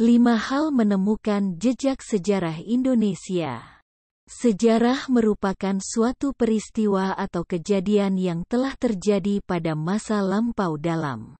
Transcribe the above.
5 hal menemukan jejak sejarah Indonesia. Sejarah merupakan suatu peristiwa atau kejadian yang telah terjadi pada masa lampau dalam